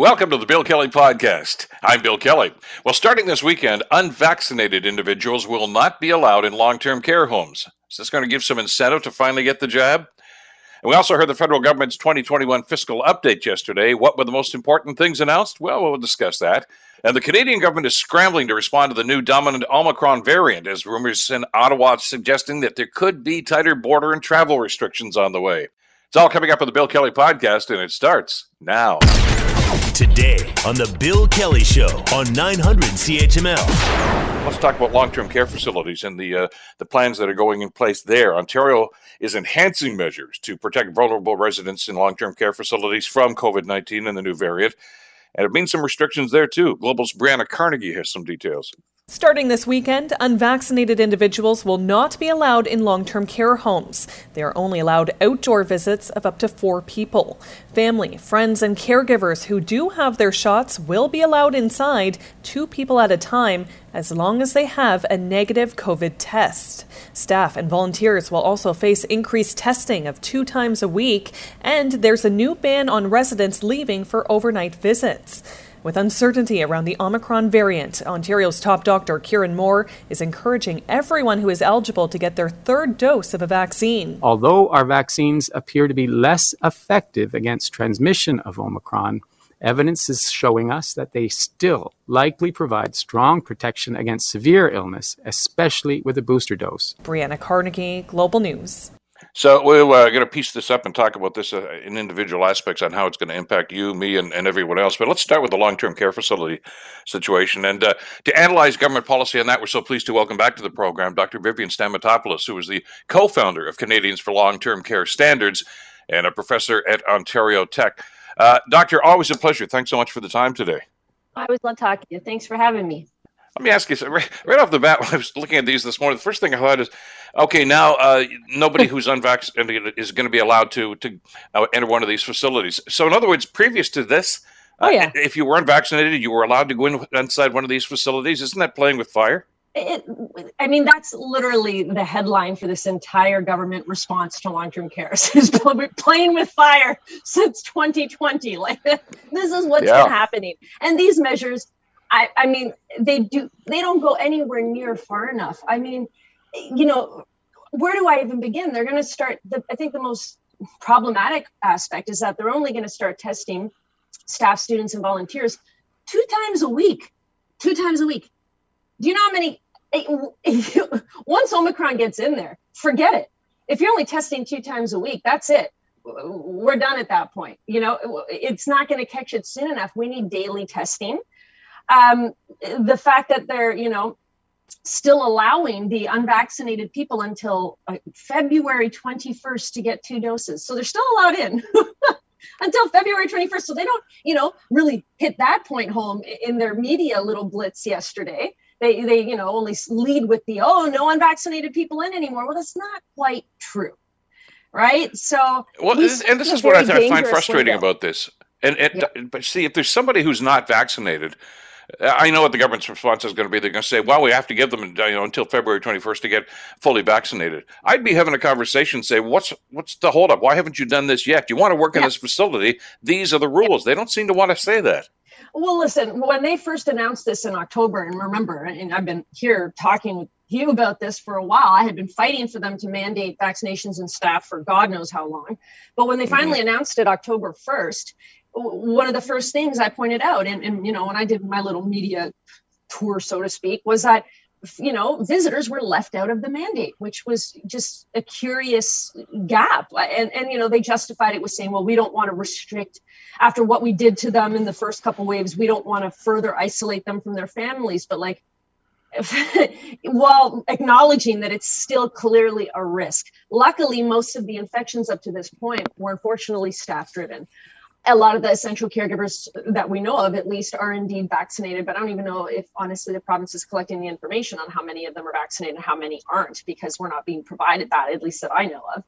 Welcome to the Bill Kelly Podcast. I'm Bill Kelly. Well, starting this weekend, unvaccinated individuals will not be allowed in long term care homes. Is this going to give some incentive to finally get the jab? And we also heard the federal government's 2021 fiscal update yesterday. What were the most important things announced? Well, we'll discuss that. And the Canadian government is scrambling to respond to the new dominant Omicron variant, as rumors in Ottawa suggesting that there could be tighter border and travel restrictions on the way. It's all coming up on the Bill Kelly podcast, and it starts now. Today on The Bill Kelly Show on 900 CHML. Let's talk about long-term care facilities and the uh, the plans that are going in place there. Ontario is enhancing measures to protect vulnerable residents in long-term care facilities from COVID-19 and the new variant. And it means some restrictions there too. Global's Brianna Carnegie has some details. Starting this weekend, unvaccinated individuals will not be allowed in long term care homes. They are only allowed outdoor visits of up to four people. Family, friends, and caregivers who do have their shots will be allowed inside, two people at a time, as long as they have a negative COVID test. Staff and volunteers will also face increased testing of two times a week, and there's a new ban on residents leaving for overnight visits. With uncertainty around the Omicron variant, Ontario's top doctor, Kieran Moore, is encouraging everyone who is eligible to get their third dose of a vaccine. Although our vaccines appear to be less effective against transmission of Omicron, evidence is showing us that they still likely provide strong protection against severe illness, especially with a booster dose. Brianna Carnegie, Global News. So we're uh, going to piece this up and talk about this uh, in individual aspects on how it's going to impact you, me, and, and everyone else. But let's start with the long-term care facility situation. And uh, to analyze government policy on that, we're so pleased to welcome back to the program Dr. Vivian Stamatopoulos, who is the co-founder of Canadians for Long-Term Care Standards and a professor at Ontario Tech. Uh, doctor, always a pleasure. Thanks so much for the time today. I always love talking to you. Thanks for having me. Let me ask you right, right off the bat. When I was looking at these this morning, the first thing I thought is, okay, now uh, nobody who's unvaccinated is going to be allowed to to uh, enter one of these facilities. So, in other words, previous to this, uh, oh, yeah. if you were unvaccinated, you were allowed to go in, inside one of these facilities. Isn't that playing with fire? It, I mean, that's literally the headline for this entire government response to long-term care. is playing with fire since 2020. Like this is what's yeah. been happening, and these measures I, I mean, they do they don't go anywhere near far enough. I mean, you know, where do I even begin? They're going to start. The, I think the most problematic aspect is that they're only going to start testing staff, students, and volunteers two times a week. Two times a week. Do you know how many? Once Omicron gets in there, forget it. If you're only testing two times a week, that's it. We're done at that point. You know, it's not going to catch it soon enough. We need daily testing um, the fact that they're, you know, still allowing the unvaccinated people until uh, February 21st to get two doses. So they're still allowed in. until February 21st. So they don't, you know, really hit that point home in their media little blitz yesterday. They, they, you know, only lead with the, oh, no unvaccinated people in anymore. Well, that's not quite true. Right. So, well, this, and this is what I, I find frustrating window. about this. And, and yeah. but see, if there's somebody who's not vaccinated, I know what the government's response is going to be. They're going to say, "Well, we have to give them you know until February 21st to get fully vaccinated." I'd be having a conversation, say, "What's what's the holdup? Why haven't you done this yet? You want to work in this facility? These are the rules." They don't seem to want to say that. Well, listen, when they first announced this in October, and remember, and I've been here talking with you about this for a while. I had been fighting for them to mandate vaccinations and staff for God knows how long. But when they mm-hmm. finally mm-hmm. announced it October 1st, one of the first things I pointed out, and, and you know, when I did my little media tour, so to speak, was that you know visitors were left out of the mandate which was just a curious gap. And and you know they justified it with saying well we don't want to restrict after what we did to them in the first couple waves we don't want to further isolate them from their families. But like while acknowledging that it's still clearly a risk. Luckily most of the infections up to this point were unfortunately staff driven a lot of the essential caregivers that we know of at least are indeed vaccinated but i don't even know if honestly the province is collecting the information on how many of them are vaccinated and how many aren't because we're not being provided that at least that i know of.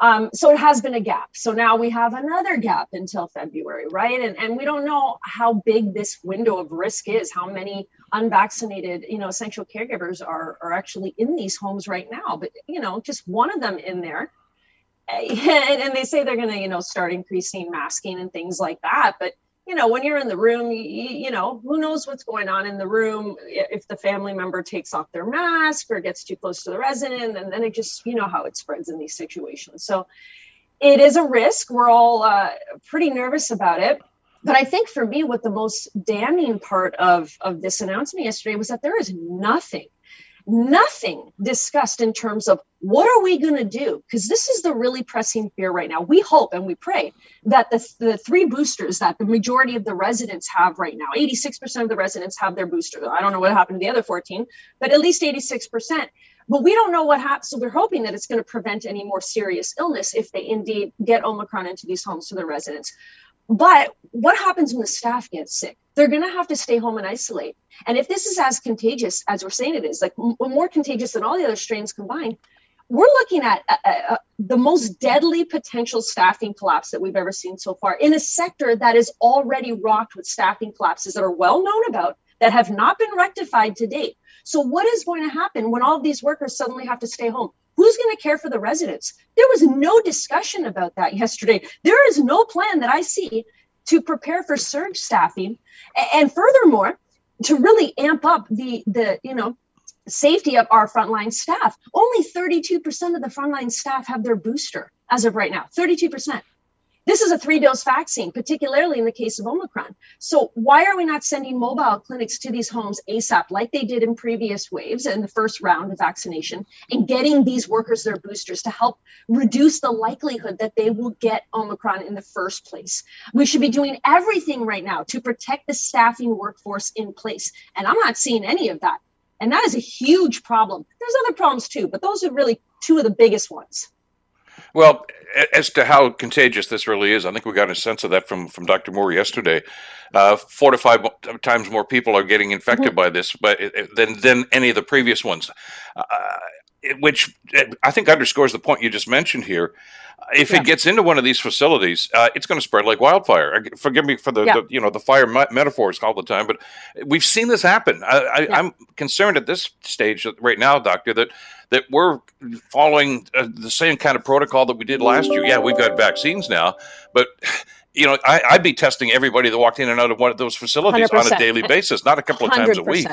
Um, so it has been a gap. So now we have another gap until february right? And, and we don't know how big this window of risk is how many unvaccinated you know essential caregivers are, are actually in these homes right now but you know just one of them in there and, and they say they're going to you know start increasing masking and things like that but you know, when you're in the room, you, you, know, who knows what's going on in the room if the family member takes off their mask or gets too close to the resident, and then it just, you know, how it spreads in these situations. So it is a risk. We're all uh, pretty nervous about it. But I think for me, what the most damning part of, of this announcement yesterday was that there is nothing nothing discussed in terms of what are we going to do? Because this is the really pressing fear right now. We hope and we pray that the, the three boosters that the majority of the residents have right now 86% of the residents have their booster. I don't know what happened to the other 14 but at least 86% but we don't know what happens so we're hoping that it's going to prevent any more serious illness if they indeed get omicron into these homes to the residents but what happens when the staff gets sick? They're going to have to stay home and isolate. And if this is as contagious as we're saying it is, like more contagious than all the other strains combined, we're looking at uh, uh, uh, the most deadly potential staffing collapse that we've ever seen so far in a sector that is already rocked with staffing collapses that are well known about that have not been rectified to date. So, what is going to happen when all of these workers suddenly have to stay home? Who's going to care for the residents? There was no discussion about that yesterday. There is no plan that I see to prepare for surge staffing. And furthermore, to really amp up the, the you know, safety of our frontline staff. Only 32% of the frontline staff have their booster as of right now. 32%. This is a three dose vaccine, particularly in the case of Omicron. So, why are we not sending mobile clinics to these homes ASAP, like they did in previous waves and the first round of vaccination, and getting these workers their boosters to help reduce the likelihood that they will get Omicron in the first place? We should be doing everything right now to protect the staffing workforce in place. And I'm not seeing any of that. And that is a huge problem. There's other problems too, but those are really two of the biggest ones. Well, as to how contagious this really is, I think we got a sense of that from, from Dr. Moore yesterday. Uh, four to five times more people are getting infected mm-hmm. by this, but than than any of the previous ones, uh, which I think underscores the point you just mentioned here. If yeah. it gets into one of these facilities, uh, it's going to spread like wildfire. Forgive me for the, yeah. the you know the fire metaphors all the time, but we've seen this happen. I, am concerned at this stage right now, doctor, that that we're following uh, the same kind of protocol that we did last year. Yeah, we've got vaccines now, but you know, I, would be testing everybody that walked in and out of one of those facilities 100%. on a daily basis, not a couple of times a week.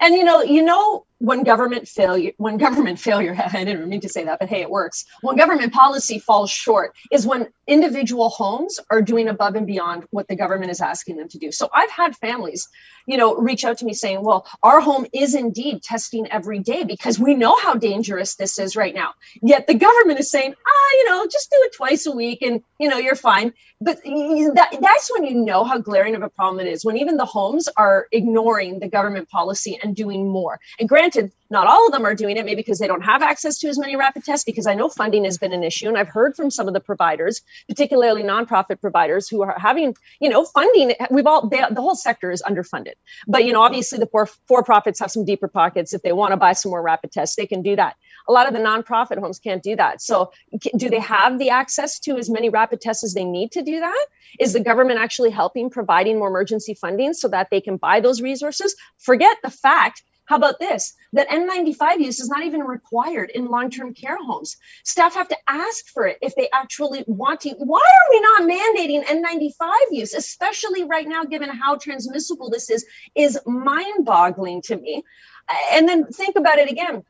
And you know, you know, when government failure when government failure i didn't mean to say that but hey it works. When government policy falls short is when individual homes are doing above and beyond what the government is asking them to do. So i've had families you know reach out to me saying well our home is indeed testing every day because we know how dangerous this is right now. Yet the government is saying ah you know just do it twice a week and you know you're fine. But that, that's when you know how glaring of a problem it is when even the homes are ignoring the government policy and doing more. And granted granted, not all of them are doing it, maybe because they don't have access to as many rapid tests, because I know funding has been an issue. And I've heard from some of the providers, particularly nonprofit providers, who are having, you know, funding. We've all, they, the whole sector is underfunded. But, you know, obviously the for, for profits have some deeper pockets. If they want to buy some more rapid tests, they can do that. A lot of the nonprofit homes can't do that. So, do they have the access to as many rapid tests as they need to do that? Is the government actually helping providing more emergency funding so that they can buy those resources? Forget the fact how about this? That N95 use is not even required in long term care homes. Staff have to ask for it if they actually want to. Why are we not mandating N95 use, especially right now, given how transmissible this is? Is mind boggling to me. And then think about it again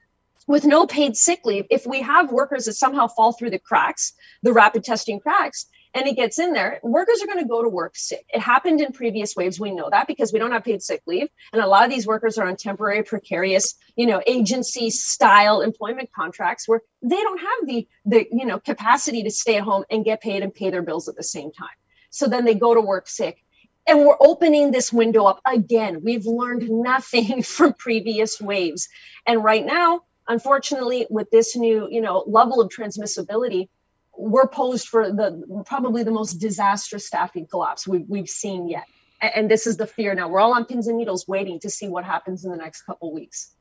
with no paid sick leave, if we have workers that somehow fall through the cracks, the rapid testing cracks, and it gets in there, workers are going to go to work sick. It happened in previous waves. We know that because we don't have paid sick leave. And a lot of these workers are on temporary, precarious, you know, agency style employment contracts where they don't have the, the, you know, capacity to stay at home and get paid and pay their bills at the same time. So then they go to work sick. And we're opening this window up again. We've learned nothing from previous waves. And right now, unfortunately, with this new, you know, level of transmissibility, we're posed for the probably the most disastrous staffing collapse we've, we've seen yet and this is the fear now we're all on pins and needles waiting to see what happens in the next couple weeks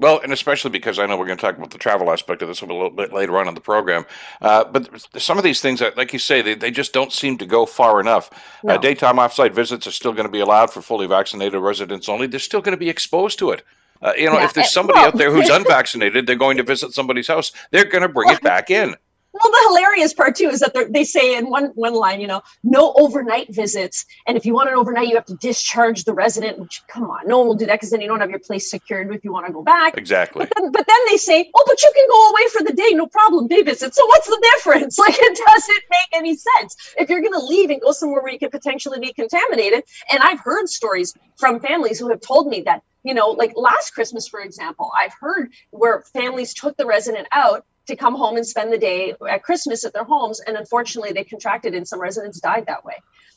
well, and especially because I know we're going to talk about the travel aspect of this a little bit later on in the program. Uh, but some of these things, like you say, they, they just don't seem to go far enough. No. Uh, daytime offsite visits are still going to be allowed for fully vaccinated residents only. They're still going to be exposed to it. Uh, you know, yeah. if there's somebody well, out there who's unvaccinated, they're going to visit somebody's house, they're going to bring well, it back in Well, the hilarious part too is that they say in one one line, you know, no overnight visits, and if you want an overnight, you have to discharge the resident. Which, come on, no one will do that because then you don't have your place secured if you want to go back. Exactly. But then, but then they say, oh, but you can go away for the day, no problem, day visit. So what's the difference? Like it doesn't make any sense. If you're going to leave and go somewhere where you could potentially be contaminated, and I've heard stories from families who have told me that you know, like last Christmas, for example, I've heard where families took the resident out to come home and spend the day at Christmas at their homes. And unfortunately, they contracted and some residents died that way.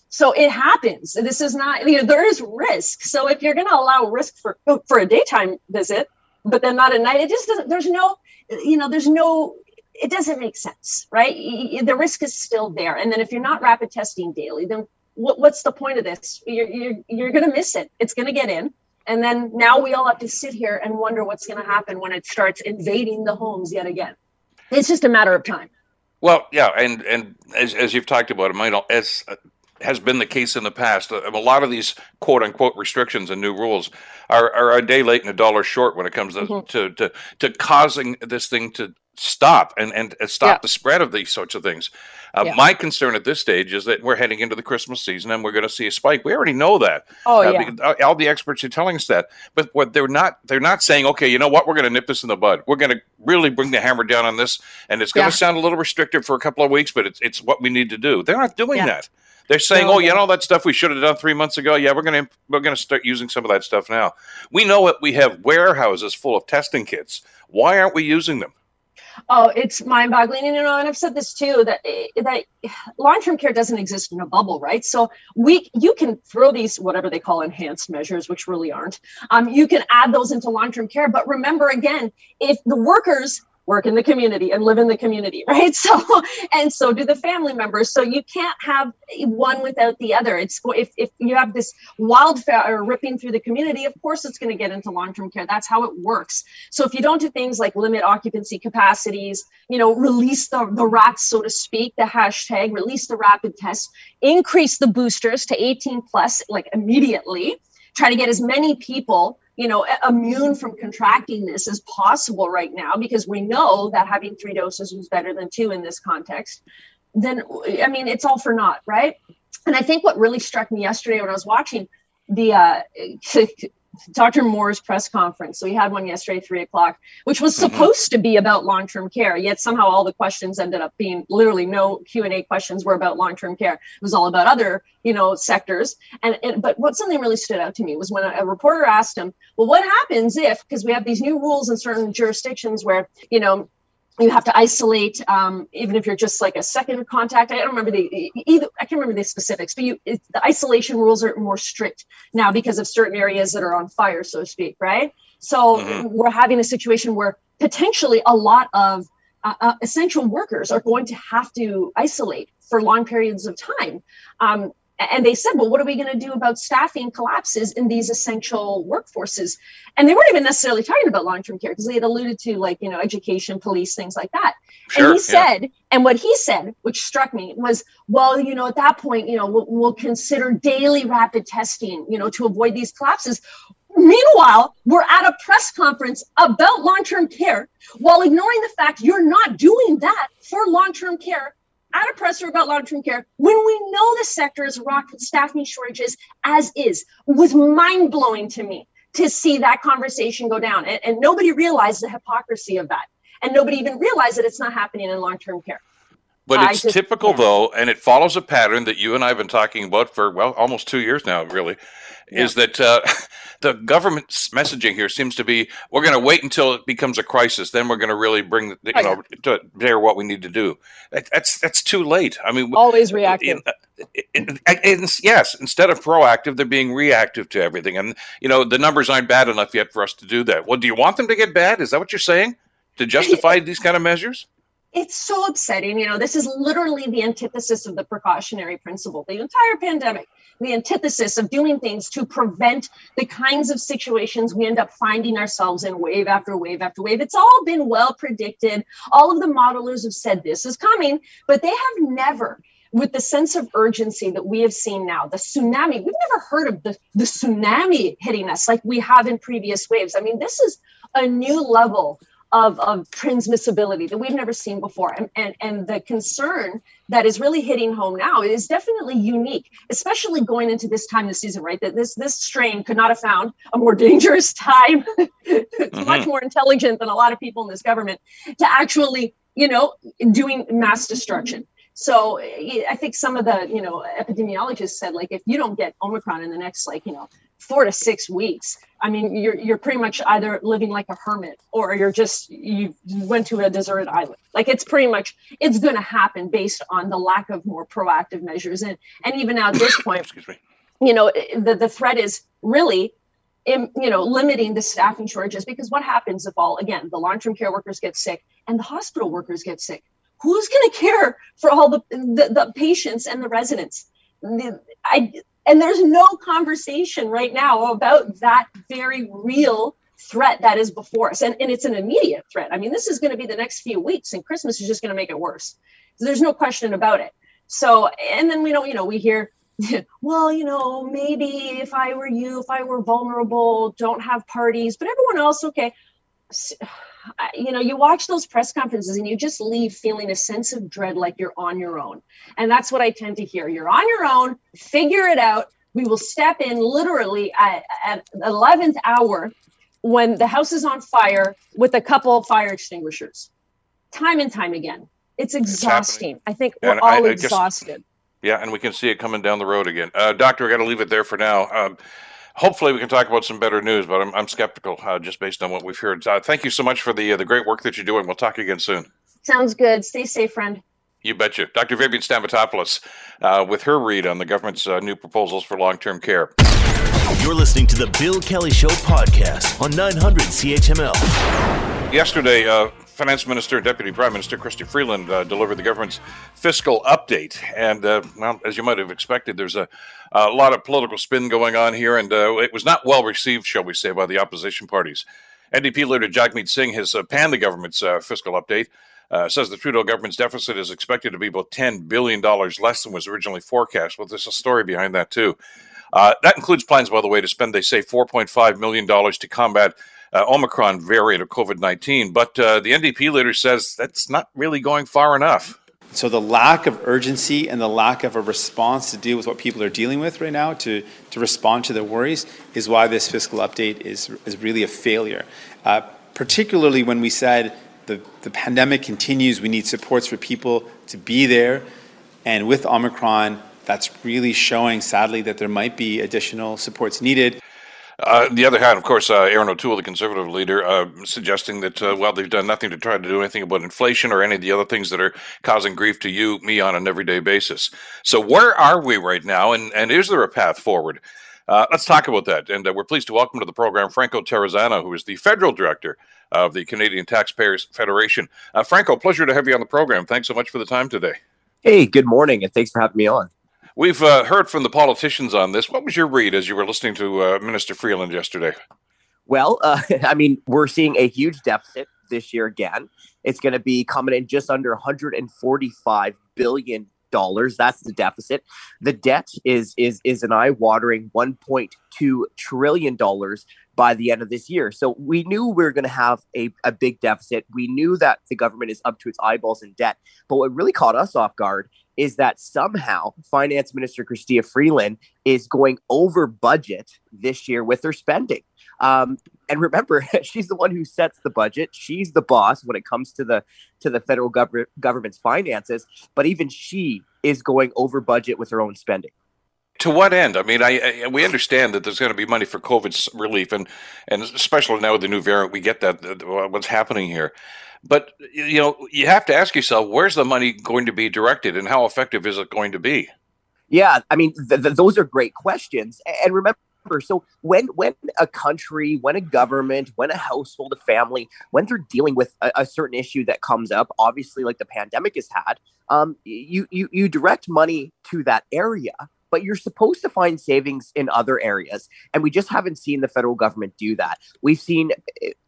So it happens. This is not, you know, there is risk. So if you're going to allow risk for, for a daytime visit, but then not at night, it just doesn't, there's no, you know, there's no, it doesn't make sense, right? The risk is still there. And then if you're not rapid testing daily, then what, what's the point of this? You're, you're, you're going to miss it. It's going to get in. And then now we all have to sit here and wonder what's going to happen when it starts invading the homes yet again. It's just a matter of time. Well, yeah, and and as, as you've talked about, it as uh, has been the case in the past, uh, a lot of these quote unquote restrictions and new rules are, are a day late and a dollar short when it comes to, mm-hmm. to, to, to causing this thing to stop and, and stop yeah. the spread of these sorts of things. Uh, yeah. My concern at this stage is that we're heading into the Christmas season and we're going to see a spike. We already know that. Oh uh, yeah. All the experts are telling us that. But what they're not they're not saying, okay, you know what, we're going to nip this in the bud. We're going to really bring the hammer down on this, and it's going to yeah. sound a little restrictive for a couple of weeks, but it's it's what we need to do. They're not doing that. They're saying, no, "Oh, you know that stuff we should have done three months ago. Yeah, we're going to we're going to start using some of that stuff now. We know that we have warehouses full of testing kits. Why aren't we using them? Oh, it's mind-boggling, and you know, and I've said this too that that long-term care doesn't exist in a bubble, right? So we you can throw these whatever they call enhanced measures, which really aren't. Um, you can add those into long-term care, but remember again, if the workers work in the community and live in the community right? So and so do the family members. So you can't have one without the other. It's if, if you have this wildfire ripping through the community of course it's going to get into long-term care. That's how it works. So if you don't do things like limit occupancy capacities you know release the, the rats so to speak the hashtag release the rapid test increase the boosters to 18 plus like immediately try to get as many people you know immune from contracting this as possible right now because we know that having three doses is better than two in this context then i mean it's all for naught right? And i think what really struck me yesterday when i was watching the uh Dr. Moore's press conference. So he had one yesterday, three o'clock, which was mm-hmm. supposed to be about long-term care. Yet somehow all the questions ended up being literally no Q and A questions were about long-term care. It was all about other, you know, sectors. And, and but what something really stood out to me was when a, a reporter asked him, "Well, what happens if?" Because we have these new rules in certain jurisdictions where you know you have to isolate um, even if you're just like a second contact. I don't remember the either i can't remember the specifics but you it, the isolation rules are more strict now because of certain areas that are on fire so to speak right? So mm-hmm. we're having a situation where potentially a lot of uh, uh, essential workers are going to have to isolate for long periods of time. Um, and they said, well, what are we going to do about staffing collapses in these essential workforces? And they weren't even necessarily talking about long term care because they had alluded to like, you know, education, police, things like that. Sure, and he said, and what he said, which struck me, was, well, you know, at that point, you know, we'll, we'll consider daily rapid testing, you know, to avoid these collapses. Meanwhile, we're at a press conference about long term care while ignoring the fact you're not doing that for long term care at a presser about long-term care when we know the sector is rocked with staffing shortages as is was mind-blowing to me to see that conversation go down. And, and nobody realized the hypocrisy of that. And nobody even realized that it's not happening in long-term care. But it's just, typical yeah. though and it follows a pattern that you and i have been talking about for well almost two years now really yeah. is that uh, the government's messaging here seems to be we're going to wait until it becomes a crisis, then we're going to really bring you oh, know to bear what we need to do. That, that's that's too late. I mean, always reactive. In, in, yes, instead of proactive, they're being reactive to everything, and you know the numbers aren't bad enough yet for us to do that. Well, do you want them to get bad? Is that what you're saying to justify these kind of measures? It's so upsetting. You know, this is literally the antithesis of the precautionary principle. The entire pandemic, the antithesis of doing things to prevent the kinds of situations we end up finding ourselves in wave after wave after wave. It's all been well predicted. All of the modelers have said this is coming, but they have never with the sense of urgency that we have seen now, the tsunami, we've never heard of the, the tsunami hitting us like we have in previous waves. I mean, this is a new level of, of transmissibility that we've never seen before. And, and, and the concern that is really hitting home now is definitely unique, especially going into this time of the season, right? That this this strain could not have found a more dangerous time, mm-hmm. much more intelligent than a lot of people in this government to actually, you know, doing mass destruction. So I think some of the, you know, epidemiologists said like if you don't get Omicron in the next like, you know, four to six weeks, I mean, you're you're pretty much either living like a hermit or you're just you went to a deserted island. Like it's pretty much it's going to happen based on the lack of more proactive measures. And and even now at this point, excuse me. you know, the the threat is really in, you know limiting the staffing shortages because what happens if all again the long-term care workers get sick and the hospital workers get sick who's going to care for all the, the, the patients and the residents? I, and there's no conversation right now about that very real threat that is before us. And, and it's an immediate threat. I mean, this is going to be the next few weeks, and Christmas is just going to make it worse. So there's no question about it. So, and then we know, you know, we hear, well, you know, maybe if I were you, if I were vulnerable, don't have parties, but everyone else, okay you know, you watch those press conferences and you just leave feeling a sense of dread like you're on your own. And that's what I tend to hear. You're on your own, figure it out. We will step in literally at, at 11th hour when the house is on fire with a couple of fire extinguishers. Time and time again. It's exhausting. It's I think we're and all I, I exhausted. yeah, and we can see it coming down the road again. Uh, doctor, I got to leave it there for now. Um, hopefully we can talk about some better news, but I'm, I'm skeptical uh, just based on what we've heard. Uh, thank you so much for the uh, the great work that you're doing. We'll talk again soon. Sounds good. Stay safe, friend. You betcha. Dr. Vivian Stamatopoulos uh, with her read on the government's uh, new proposals for long term care. You're listening to the Bill Kelly Show podcast on 900 CHML. Yesterday, uh, Finance Minister Deputy Prime Minister Chrystia Freeland uh, delivered the government's fiscal update. And, uh, well, as you might have expected, there's a, a lot of political spin going on here, and uh, it was not well received, shall we say, by the opposition parties. NDP leader Jagmeet Singh has uh, panned the government's uh, fiscal update. Uh, says the Trudeau government's deficit is expected to be about $10 billion less than was originally forecast. Well, there's a story behind that, too. that includes plans, by the way, to spend, they say, $4.5 million to combat uh, Omicron variant of COVID 19. But uh, the NDP leader says that's not really going far enough. So the lack of urgency and the lack of a response to deal with what people are dealing with right now, to, to respond to their worries, is why this fiscal update is, is really a failure. Uh, particularly when we said the, the pandemic continues, we need supports for people to be there. And with Omicron, that's really showing, sadly, that there might be additional supports needed. Uh, the other hand, of course, uh, Erin O'Toole, the Conservative leader, uh, suggesting that, uh, well, they've done nothing to try to do anything about inflation or any of the other things that are causing grief to you, me on an everyday basis. So, where are we right now, and, and is there a path forward? Uh, let's talk about that. And uh, we're pleased to welcome to the program Franco Terrazzano, who is the federal director of the Canadian Taxpayers Federation. Franco, pleasure to have you on the program. Thanks so much for the time today. Hey, good morning, and thanks for having me on. We've uh, heard from the politicians on this. What was your read as you were listening to uh, Minister Freeland yesterday? Well, uh, I mean, we're seeing a huge deficit this year again. It's going to be coming in just under 145 billion dollars. That's the deficit. The debt is is is an eye-watering 1.2 trillion dollars by the end of this year. So we knew we were going to have a, a big deficit. We knew that the government is up to its eyeballs in debt. But what really caught us off guard is that somehow Finance Minister Chrystia Freeland is going over budget this year with her spending. Um, and remember, she's the one who sets the budget. She's the boss when it comes to the to the federal gov- government's finances. But even she is going over budget with her own spending. To what end? I mean, I, I, we understand that there's going to be money for COVID relief, and and especially now with the new variant, we get that what's happening here. But you know, you have to ask yourself, where's the money going to be directed, and how effective is it going to be? Yeah, I mean, th- th- those are great questions. And remember, so when when a country, when a government, when a household, a family, when they're dealing with a, a certain issue that comes up, obviously like the pandemic has had, um, you you you direct money to that area but you're supposed to find savings in other areas. And we just haven't seen the federal government do that. We've seen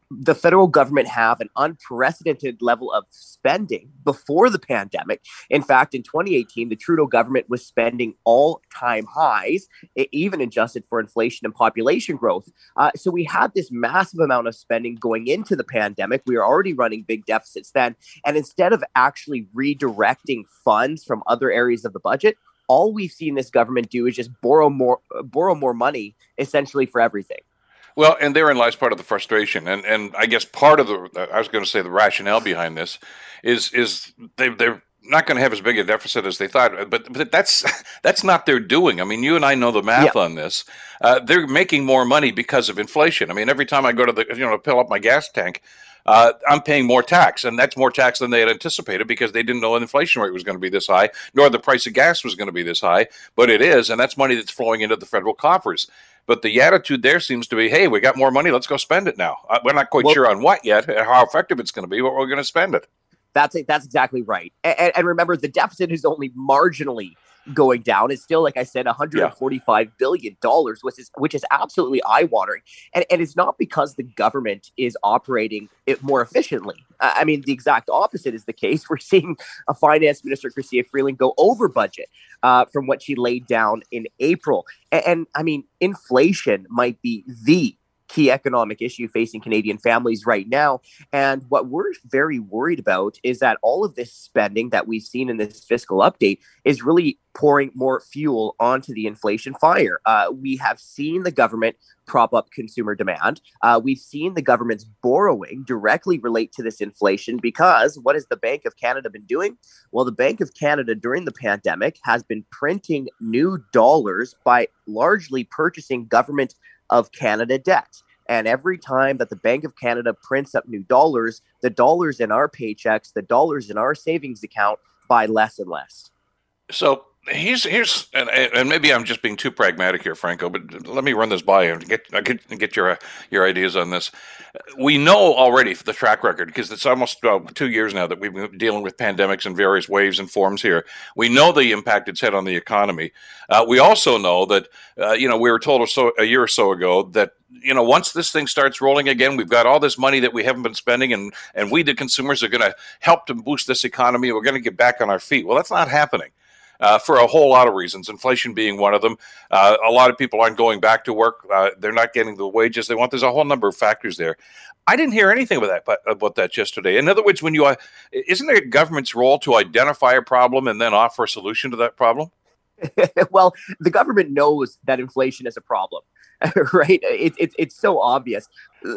the federal government have an unprecedented level of spending before the pandemic. In fact, in 2018, the Trudeau government was spending all time highs, even adjusted for inflation and population growth. Uh, so we had this massive amount of spending going into the pandemic. We were already running big deficits then. And instead of actually redirecting funds from other areas of the budget, all we've seen this government do is just borrow more borrow more money essentially for everything. Well, and therein lies part of the frustration, and and I guess part of the I was going to say the rationale behind this is is they they're not going to have as big a deficit as they thought, but but that's that's not their doing. I mean, you and I know the math on this. Uh, they're making more money because of inflation. I mean, every time I go to the you know to fill up my gas tank, uh, I'm paying more tax, and that's more tax than they had anticipated because they didn't know the inflation rate was going to be this high, nor the price of gas was going to be this high. But it is, and that's money that's flowing into the federal coffers. But the attitude there seems to be, hey, we got more money, let's go spend it now. Uh, we're not quite well, sure on what yet, how effective it's going to be, but we're going to spend it. That's that's exactly right. And, and, remember, the deficit is only marginally going down. It's still, like I said, 145 yeah. billion dollars, which is which is absolutely eye watering. And and it's not because the government is operating it more efficiently. I mean, the exact opposite is the case. We're seeing a finance minister, Chrystia Freeland, go over budget uh, from what she laid down in April. And, and I mean, inflation might be the key economic issue facing Canadian families right now. And what we're very worried about is that all of this spending that we've seen in this fiscal update is really pouring more fuel onto the inflation fire. Uh, we have seen the government prop up consumer demand. Uh, we've seen the government's borrowing directly relate to this inflation because what has the Bank of Canada been doing? Well, the Bank of Canada during the pandemic has been printing new dollars by largely purchasing government of Canada debt. And every time that the Bank of Canada prints up new dollars, the dollars in our paychecks, the dollars in our savings account buy less and less. So here's here's and, and maybe I'm just being too pragmatic here, Franco. But let me run this by you and get get get your your ideas on this. We know already the track record because it's almost uh, two years now that we've been dealing with pandemics in various waves and forms here. We know the impact it's had on the economy. Uh, we also know that uh, you know we were told so, a year or so ago that you know once this thing starts rolling again, we've got all this money that we haven't been spending, and and we the consumers are going to help to boost this economy. We're going to get back on our feet. Well, that's not happening uh, for a whole lot of reasons, inflation being one of them. Uh, a lot of people aren't going back to work. Uh, they're not getting the wages they want. There's a whole number of factors there. I didn't hear anything about that about that yesterday. In other words, when you uh, isn't it government's role to identify a problem and then offer a solution to that problem? well, the government knows that inflation is a problem, right? It, it, it's so obvious.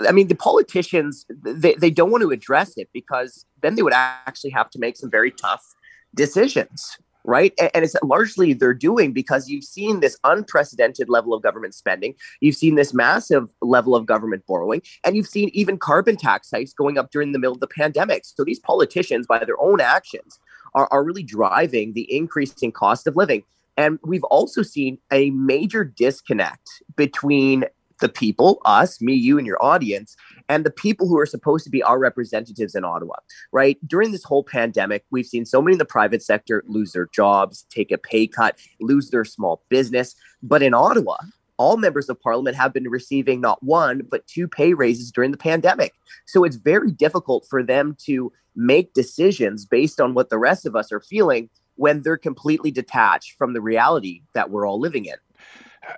I mean, the politicians they, they don't want to address it because then they would actually have to make some very tough decisions right? And it's largely they're doing because you've seen this unprecedented level of government spending, you've seen this massive level of government borrowing, and you've seen even carbon tax hikes going up during the middle of the pandemic. So these politicians, by their own actions, are, are really driving the increasing cost of living. And we've also seen a major disconnect between the people, us, me, you, and your audience, and the people who are supposed to be our representatives in Ottawa, right? During this whole pandemic, we've seen so many in the private sector lose their jobs, take a pay cut, lose their small business. But in Ottawa, all members of parliament have been receiving not one, but two pay raises during the pandemic. So it's very difficult for them to make decisions based on what the rest of us are feeling when they're completely detached from the reality that we're all living in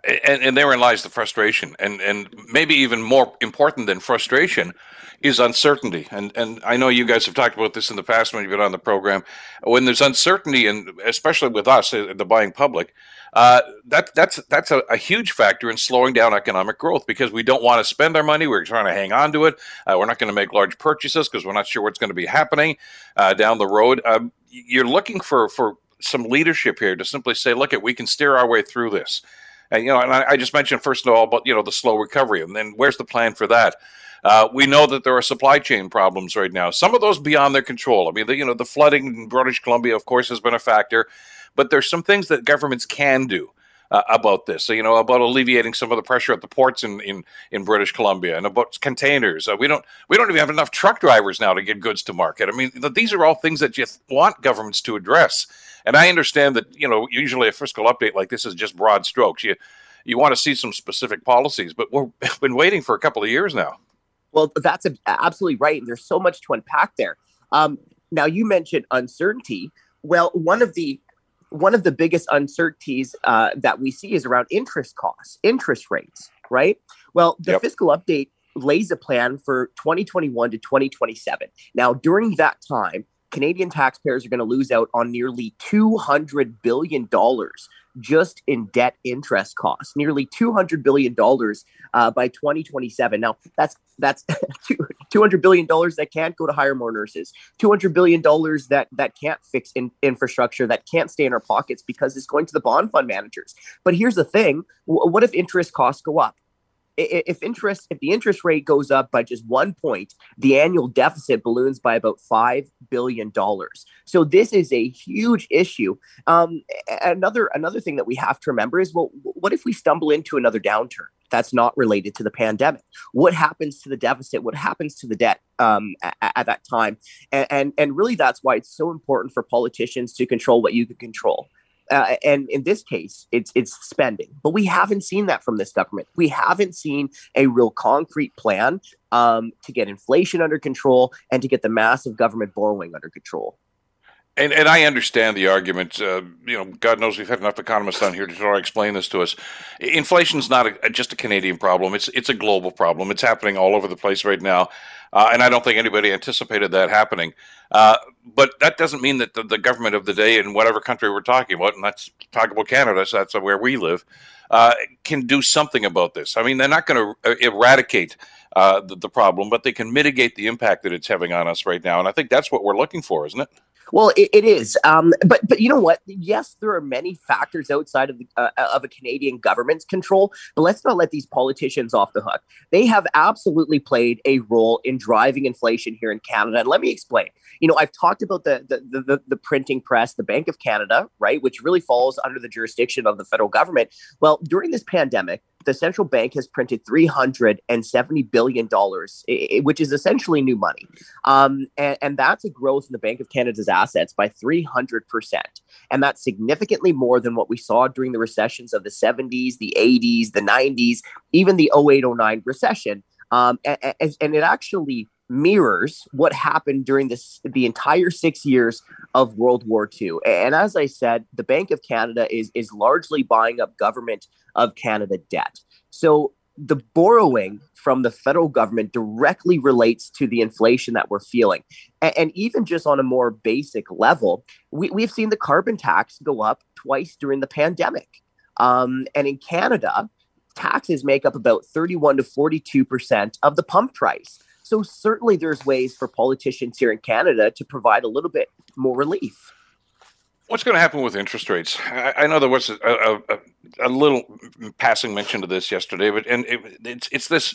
and, and therein lies the frustration. And and maybe even more important than frustration is uncertainty. And and I know you guys have talked about this in the past when you've been on the program. When there's uncertainty and especially with us uh, the buying public uh, that that's that's a, a, huge factor in slowing down economic growth because we don't want to spend our money. We're trying to hang on to it. Uh, we're not going to make large purchases because we're not sure what's going to be happening uh, down the road. Um, you're looking for for some leadership here to simply say look at we can steer our way through this and you know, and I, I just mentioned first of all about you know the slow recovery, and then where's the plan for that? Uh, we know that there are supply chain problems right now. Some of those beyond their control. I mean, the, you know, the flooding in British Columbia, of course, has been a factor, but there's some things that governments can do. Uh, about this, so, you know, about alleviating some of the pressure at the ports in in, in British Columbia, and about containers. Uh, we don't we don't even have enough truck drivers now to get goods to market. I mean, these are all things that you want governments to address. And I understand that you know usually a fiscal update like this is just broad strokes. You you want to see some specific policies, but we've been waiting for a couple of years now. Well, that's absolutely right. And there's so much to unpack there. Um, now, you mentioned uncertainty. Well, one of the one of the biggest uncertainties uh, that we see is around interest costs, interest rates, right? Well, the yep. fiscal update lays a plan for 2021 to 2027. Now, during that time, Canadian taxpayers are going to lose out on nearly $200 billion just in debt interest costs, nearly $200 billion uh, by 2027. Now, that's that's $200 billion that can't go to hire more nurses, $200 billion that, that can't fix in, infrastructure, that can't stay in our pockets because it's going to the bond fund managers. But here's the thing what if interest costs go up? If interest if the interest rate goes up by just one point the annual deficit balloons by about five billion dollars. So this is a huge issue. Um, another another thing that we have to remember is well what if we stumble into another downturn that's not related to the pandemic? What happens to the deficit? What happens to the debt um, at, at, that time? And, and and really that's why it's so important for politicians to control what you can control uh, and in this case, it's it's spending. But we haven't seen that from this government. We haven't seen a real concrete plan um, to get inflation under control and to get the massive government borrowing under control. And, and I understand the argument. Uh, you know, God knows we've had enough economists on here to try to explain this to us. Inflation is not a, just a Canadian problem; it's it's a global problem. It's happening all over the place right now, uh, and I don't think anybody anticipated that happening. Uh, but that doesn't mean that the, the, government of the day in whatever country we're talking about, and that's talking about Canada, so that's where we live, uh, can do something about this. I mean, they're not going to uh, eradicate uh, the, the problem, but they can mitigate the impact that it's having on us right now, and I think that's what we're looking for, isn't it? Well, it, it is, um, but but you know what? Yes, there are many factors outside of the, uh, of a Canadian government's control. But let's not let these politicians off the hook. They have absolutely played a role in driving inflation here in Canada. And let me explain. You know, I've talked about the the, the the printing press, the Bank of Canada, right, which really falls under the jurisdiction of the federal government. Well, during this pandemic, the central bank has printed $370 billion, which is essentially new money. Um, and, and, that's a growth in the Bank of Canada's assets by 300%. And that's significantly more than what we saw during the recessions of the 70s, the 80s, the 90s, even the 08 09 recession. Um, and, and it actually mirrors what happened during this the entire six years of World War II. And as I said, the Bank of Canada is is largely buying up government of Canada debt. So the borrowing from the federal government directly relates to the inflation that we're feeling. And, and even just on a more basic level, we, we've seen the carbon tax go up twice during the pandemic. Um, and in Canada, taxes make up about 31 to 42% of the pump price. So certainly there's ways for politicians here in Canada to provide a little bit more relief. What's going to happen with interest rates? I, I know there was a, a, a, little passing mention to this yesterday, but and it, it's it's this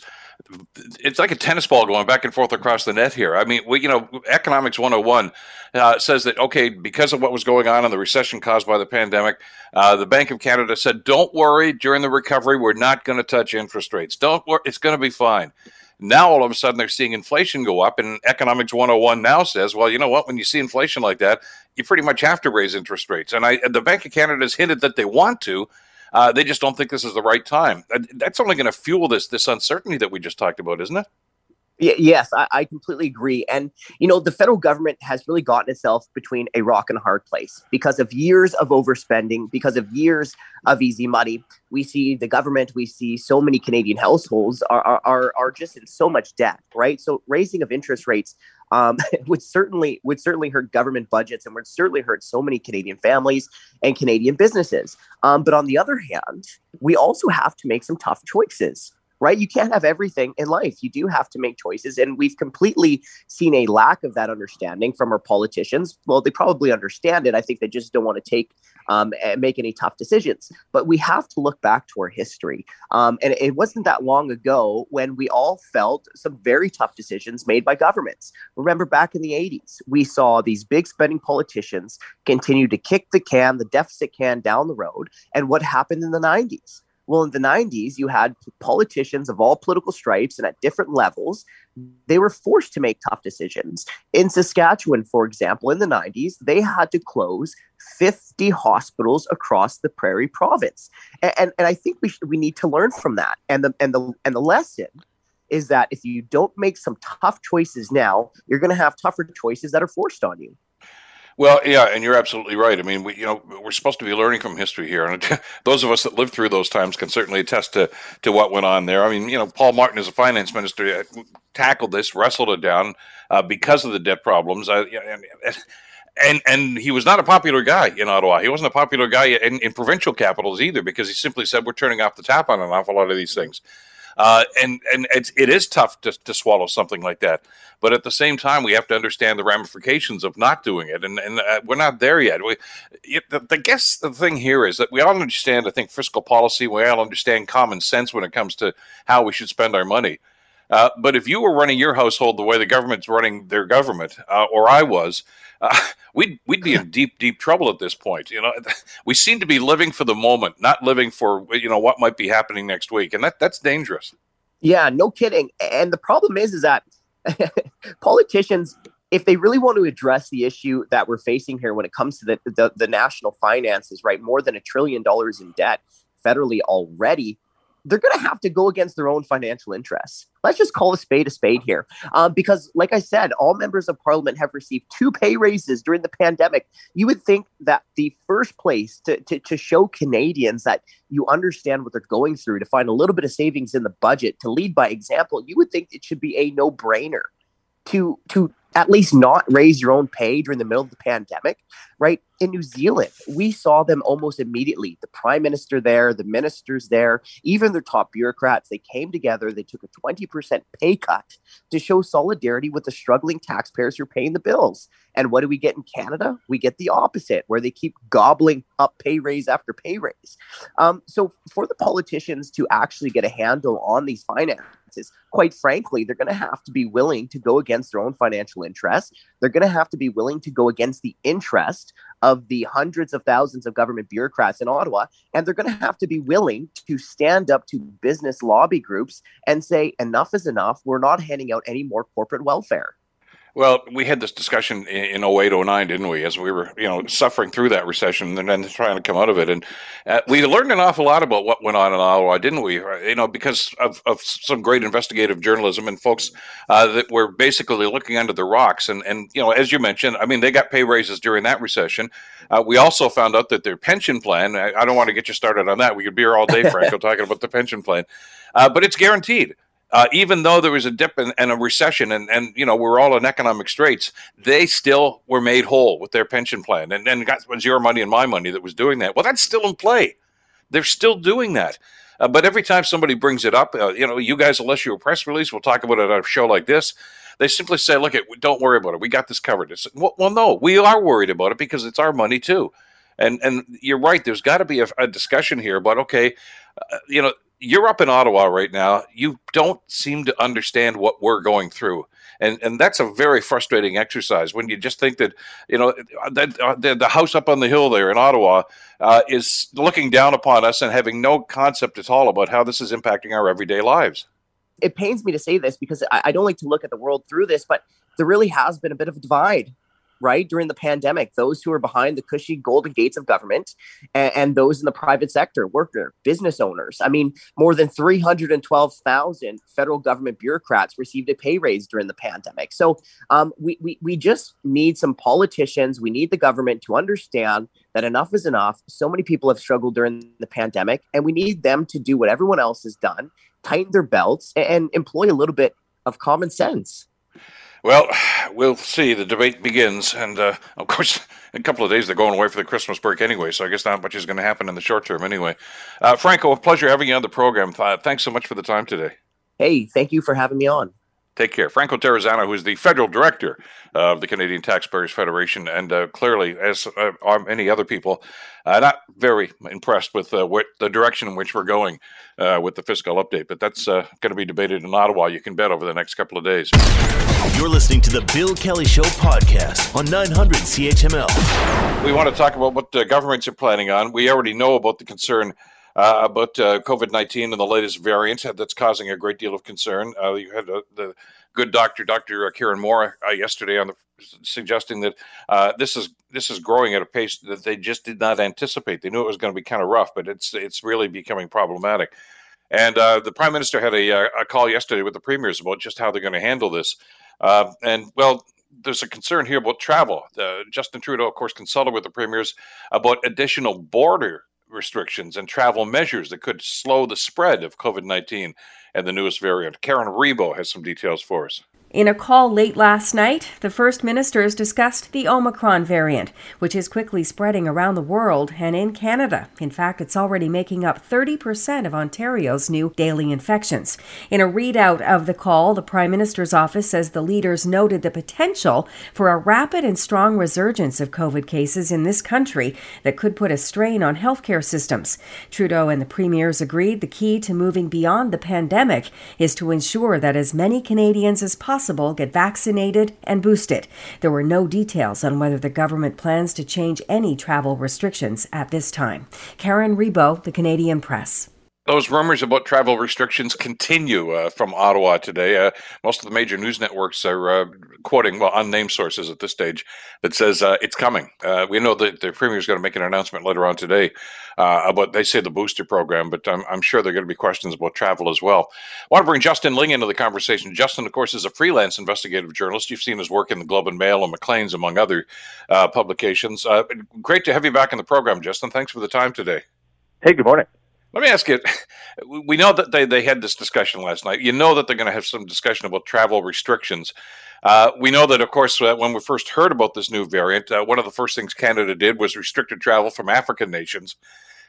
it's like a tennis ball going back and forth across the net here. I mean, we, you know, economics 101 uh, says that okay, because of what was going on in the recession caused by the pandemic, uh, the Bank of Canada said, "Don't worry, during the recovery, we're not going to touch interest rates. Don't worry, it's going to be fine." Now all of a sudden they're seeing inflation go up, and Economics 101 now says, well, you know what? When you see inflation like that, you pretty much have to raise interest rates. And I, the Bank of Canada has hinted that they want to. Uh, they just don't think this is the right time. That's only going to fuel this this uncertainty that we just talked about, isn't it? Yes, I, I, completely agree. And, you know, the federal government has really gotten itself between a rock and a hard place because of years of overspending, because of years of easy money. We see the government, we see so many Canadian households are, are, are just in so much debt, right? So raising of interest rates um, would certainly would certainly hurt government budgets and would certainly hurt so many Canadian families and Canadian businesses. Um, but on the other hand, we also have to make some tough choices right? You can't have everything in life. You do have to make choices. And we've completely seen a lack of that understanding from our politicians. Well, they probably understand it. I think they just don't want to take um, and make any tough decisions. But we have to look back to our history. Um, and it wasn't that long ago when we all felt some very tough decisions made by governments. Remember back in the 80s, we saw these big spending politicians continue to kick the can, the deficit can down the road. And what happened in the 90s? Well, in the 90s, you had politicians of all political stripes and at different levels. They were forced to make tough decisions. In Saskatchewan, for example, in the 90s, they had to close 50 hospitals across the Prairie province. And, and, and I think we, we need to learn from that. And the, and, the, and the lesson is that if you don't make some tough choices now, you're going to have tougher choices that are forced on you. Well, yeah, and you're absolutely right. I mean, we, you know, we're supposed to be learning from history here, and those of us that lived through those times can certainly attest to to what went on there. I mean, you know, Paul Martin, as a finance minister, uh, tackled this, wrestled it down uh, because of the debt problems. Uh, and, and and he was not a popular guy in Ottawa. He wasn't a popular guy in, in provincial capitals either because he simply said we're turning off the tap on an awful lot of these things. Uh, and and it's, it is tough to, to swallow something like that. But at the same time, we have to understand the ramifications of not doing it, and and uh, we're not there yet. We, it, the, the guess the thing here is that we all understand. I think fiscal policy. We all understand common sense when it comes to how we should spend our money. Uh, but if you were running your household the way the government's running their government, uh, or I was, uh, we'd we'd be in deep deep trouble at this point. You know, we seem to be living for the moment, not living for you know what might be happening next week, and that that's dangerous. Yeah, no kidding. And the problem is, is that politicians, if they really want to address the issue that we're facing here when it comes to the, the, the national finances, right, more than a trillion dollars in debt federally already, they're going to have to go against their own financial interests. Let's just call a spade a spade here. Um, because, like I said, all members of parliament have received two pay raises during the pandemic. You would think that the first place to, to, to show Canadians that you understand what they're going through, to find a little bit of savings in the budget, to lead by example, you would think it should be a no brainer to to at least not raise your own pay during the middle of the pandemic, right? In New Zealand, we saw them almost immediately. The prime minister there, the ministers there, even their top bureaucrats, they came together. They took a 20% pay cut to show solidarity with the struggling taxpayers who are paying the bills. And what do we get in Canada? We get the opposite, where they keep gobbling up pay raise after pay raise. Um, so for the politicians to actually get a handle on these finances, quite frankly, they're going to have to be willing to go against their own financial interests. They're going to have to be willing to go against the interest of the hundreds of thousands of government bureaucrats in Ottawa. And they're going to have to be willing to stand up to business lobby groups and say, enough is enough. We're not handing out any more corporate welfare. Well, we had this discussion in 08, 09, didn't we? As we were, you know, suffering through that recession and then trying to come out of it. And uh, we learned an awful lot about what went on in Ottawa, didn't we? You know, because of, of some great investigative journalism and folks uh, that were basically looking under the rocks. And, and, you know, as you mentioned, I mean, they got pay raises during that recession. Uh, we also found out that their pension plan, I, I, don't want to get you started on that. We could be here all day, Franco, talking about the pension plan, uh, but it's guaranteed uh, even though there was a dip and, and, a recession and, and you know we're all in economic straits they still were made whole with their pension plan and then it was your money and my money that was doing that. Well that's still in play. They're still doing that. Uh, but every time somebody brings it up uh, you know you guys will issue a press release we'll talk about it on a show like this. They simply say look it don't worry about it. We got this covered. It's, well, well no we are worried about it because it's our money too. And and you're right there's got to be a, a discussion here about okay uh, you know you're up in Ottawa right now. You don't seem to understand what we're going through. And, and that's a very frustrating exercise when you just think that you know that uh, the, the, house up on the hill there in Ottawa uh, is looking down upon us and having no concept at all about how this is impacting our everyday lives. It pains me to say this because I, I don't like to look at the world through this, but there really has been a bit of a divide right during the pandemic those who are behind the cushy golden gates of government and, and those in the private sector worker business owners. I mean more than 312000 federal government bureaucrats received a pay raise during the pandemic. So um, we, we, we just need some politicians. We need the government to understand that enough is enough. So many people have struggled during the pandemic and we need them to do what everyone else has done tighten their belts and, and employ a little bit of common sense well, we'll see. The debate begins, and uh, of course, in a couple of days they're going away for the Christmas break anyway. So I guess not much is going to happen in the short term anyway. Uh, Franco, a pleasure having you on the program. Uh, thanks so much for the time today. Hey, thank you for having me on. Take care. Franco Terrazzano, who is the federal director of the Canadian Taxpayers Federation, and uh, clearly, as uh, are many other people, uh, not very impressed with uh, what the direction in which we're going uh, with the fiscal update. But that's uh, going to be debated in Ottawa, you can bet, over the next couple of days. You're listening to the Bill Kelly Show podcast on 900 CHML. We want to talk about what the governments are planning on. We already know about the concern uh, about uh, COVID 19 and the latest variant that's causing a great deal of concern. Uh, you had uh, the good doctor, Dr. Kieran Moore, uh, yesterday on the suggesting that uh, this is this is growing at a pace that they just did not anticipate. They knew it was going to be kind of rough, but it's it's really becoming problematic. And uh, the prime minister had a, uh, a, call yesterday with the premiers about just how they're going to handle this. Uh, and well, there's a concern here about travel. Uh, Justin Trudeau, of course, consulted with the premiers about additional border restrictions and travel measures that could slow the spread of COVID 19 and the newest variant. Karen Rebo has some details for us. In a call late last night, the First Ministers discussed the Omicron variant, which is quickly spreading around the world and in Canada. In fact, it's already making up 30% of Ontario's new daily infections. In a readout of the call, the Prime Minister's office says the leaders noted the potential for a rapid and strong resurgence of COVID cases in this country that could put a strain on healthcare systems. Trudeau and the premiers agreed the key to moving beyond the pandemic is to ensure that as many Canadians as possible possible get vaccinated and boosted. There were no details on whether the government plans to change any travel restrictions at this time. Karen Rebo, The Canadian Press. Those rumors about travel restrictions continue uh, from Ottawa today. Uh, most of the major news networks are uh, quoting, well, unnamed sources at this stage that says uh, it's coming. Uh, we know that the premier is going to make an announcement later on today uh, about, they say, the booster program, but I'm, I'm sure there are going to be questions about travel as well. I want to bring Justin Ling into the conversation. Justin, of course, is a freelance investigative journalist. You've seen his work in the Globe and Mail and Maclean's, among other publications. great to have you back in the program, Justin. Thanks for the time today. Hey, good morning. Let me ask you. We know that they, they had this discussion last night. You know that they're going to have some discussion about travel restrictions. Uh, we know that, of course, uh, when we first heard about this new variant, uh, one of the first things Canada did was restricted travel from African nations.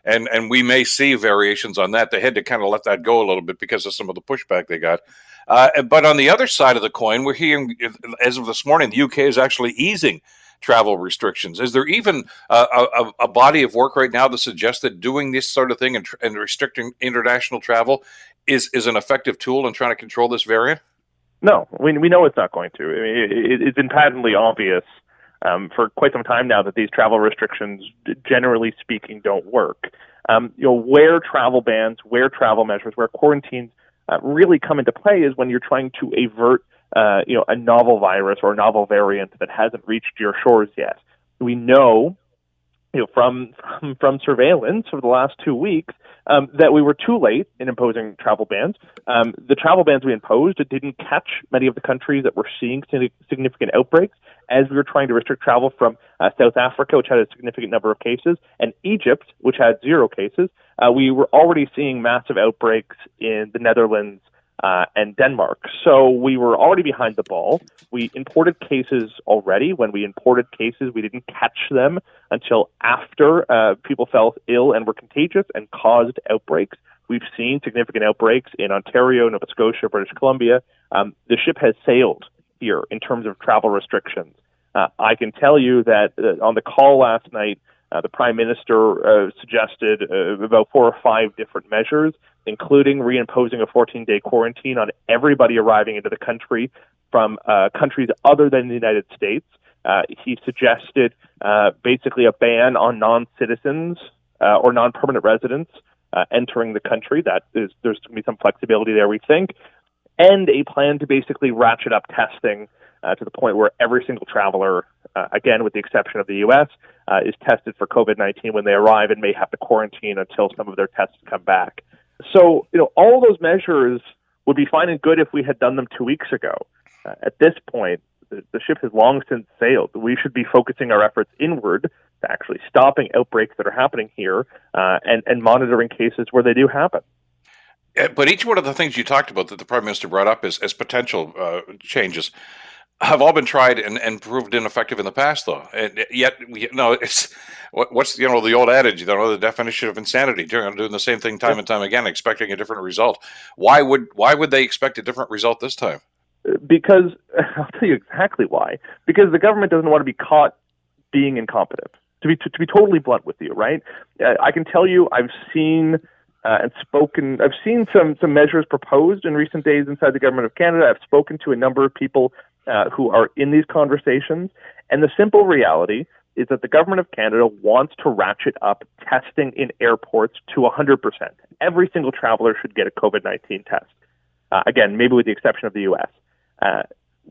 And, and we may see variations on that. They had to kind of let that go a little bit because of some of the pushback they got. Uh, but on the other side of the coin, we're hearing, as of this morning, the UK is actually easing travel restrictions. Is there even a, a, a, body of work right now that suggests that doing this sort of thing and, and restricting international travel is, is an effective tool in trying to control this variant? No, we, we know it's not going to. I mean, it, it's been patently obvious um, for quite some time now that these travel restrictions, generally speaking, don't work. Um, you know, where travel bans, where travel measures, where quarantines uh, really come into play is when you're trying to avert uh, you know, a novel virus or a novel variant that hasn't reached your shores yet. We know, you know, from from, from surveillance over the last two weeks um, that we were too late in imposing travel bans. Um, the travel bans we imposed didn't catch many of the countries that were seeing significant outbreaks as we were trying to restrict travel from uh, South Africa, which had a significant number of cases, and Egypt, which had zero cases. Uh, we were already seeing massive outbreaks in the Netherlands uh, and Denmark. So we were already behind the ball. We imported cases already. When we imported cases, we didn't catch them until after uh, people fell ill and were contagious and caused outbreaks. We've seen significant outbreaks in Ontario, Nova Scotia, British Columbia. Um, the ship has sailed here in terms of travel restrictions. Uh, I can tell you that uh, on the call last night, uh, the prime minister uh, suggested uh, about four or five different measures, including reimposing a 14 day quarantine on everybody arriving into the country from uh, countries other than the United States. Uh, he suggested uh, basically a ban on non citizens or non permanent residents entering the country. That is, there's going to be some flexibility there, we think, and a plan to basically ratchet up testing to the point where every single traveler, uh, again, with the exception of the U.S., uh, is tested for COVID 19 when they arrive and may have to quarantine until some of their tests come back. So, you know, all those measures would be fine and good if we had done them two weeks ago. Uh, at this point, the, the ship has long since sailed. We should be focusing our efforts inward to actually stopping outbreaks that are happening here uh, and, and monitoring cases where they do happen. But each one of the things you talked about that the prime minister brought up as, as potential uh, changes have all been tried and, and proved ineffective in the past, though. And yet, you know, it's what's you know the old adage, you know, the definition of insanity: doing, doing the same thing time and time again, expecting a different result. Why would why would they expect a different result this time? Because I'll tell you exactly why. Because the government doesn't want to be caught being incompetent. To be to, to be totally blunt with you, right? Uh, I can tell you, I've seen uh, and spoken. I've seen some some measures proposed in recent days inside the government of Canada. I've spoken to a number of people uh, who are in these conversations, and the simple reality is that the government of Canada wants to ratchet up testing in airports to 100%. Every single traveler should get a COVID 19 test. Uh, again, maybe with the exception of the U.S. Uh,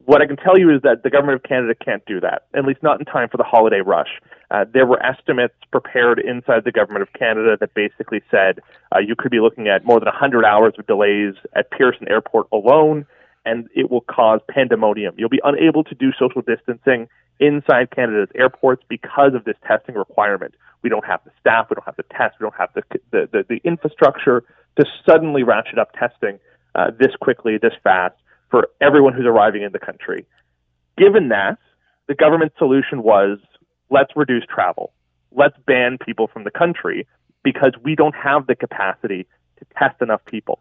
what I can tell you is that the government of Canada can't do that, at least not in time for the holiday rush. Uh, there were estimates prepared inside the government of Canada that basically said uh, you could be looking at more than 100 hours of delays at Pearson Airport alone, and it will cause pandemonium. You'll be unable to do social distancing inside Canada's airports because of this testing requirement. We don't have the staff, we don't have the tests, we don't have the the, the, the infrastructure to suddenly ratchet up testing uh, this quickly, this fast for everyone who's arriving in the country. Given that, the government solution was let's reduce travel. Let's ban people from the country because we don't have the capacity to test enough people.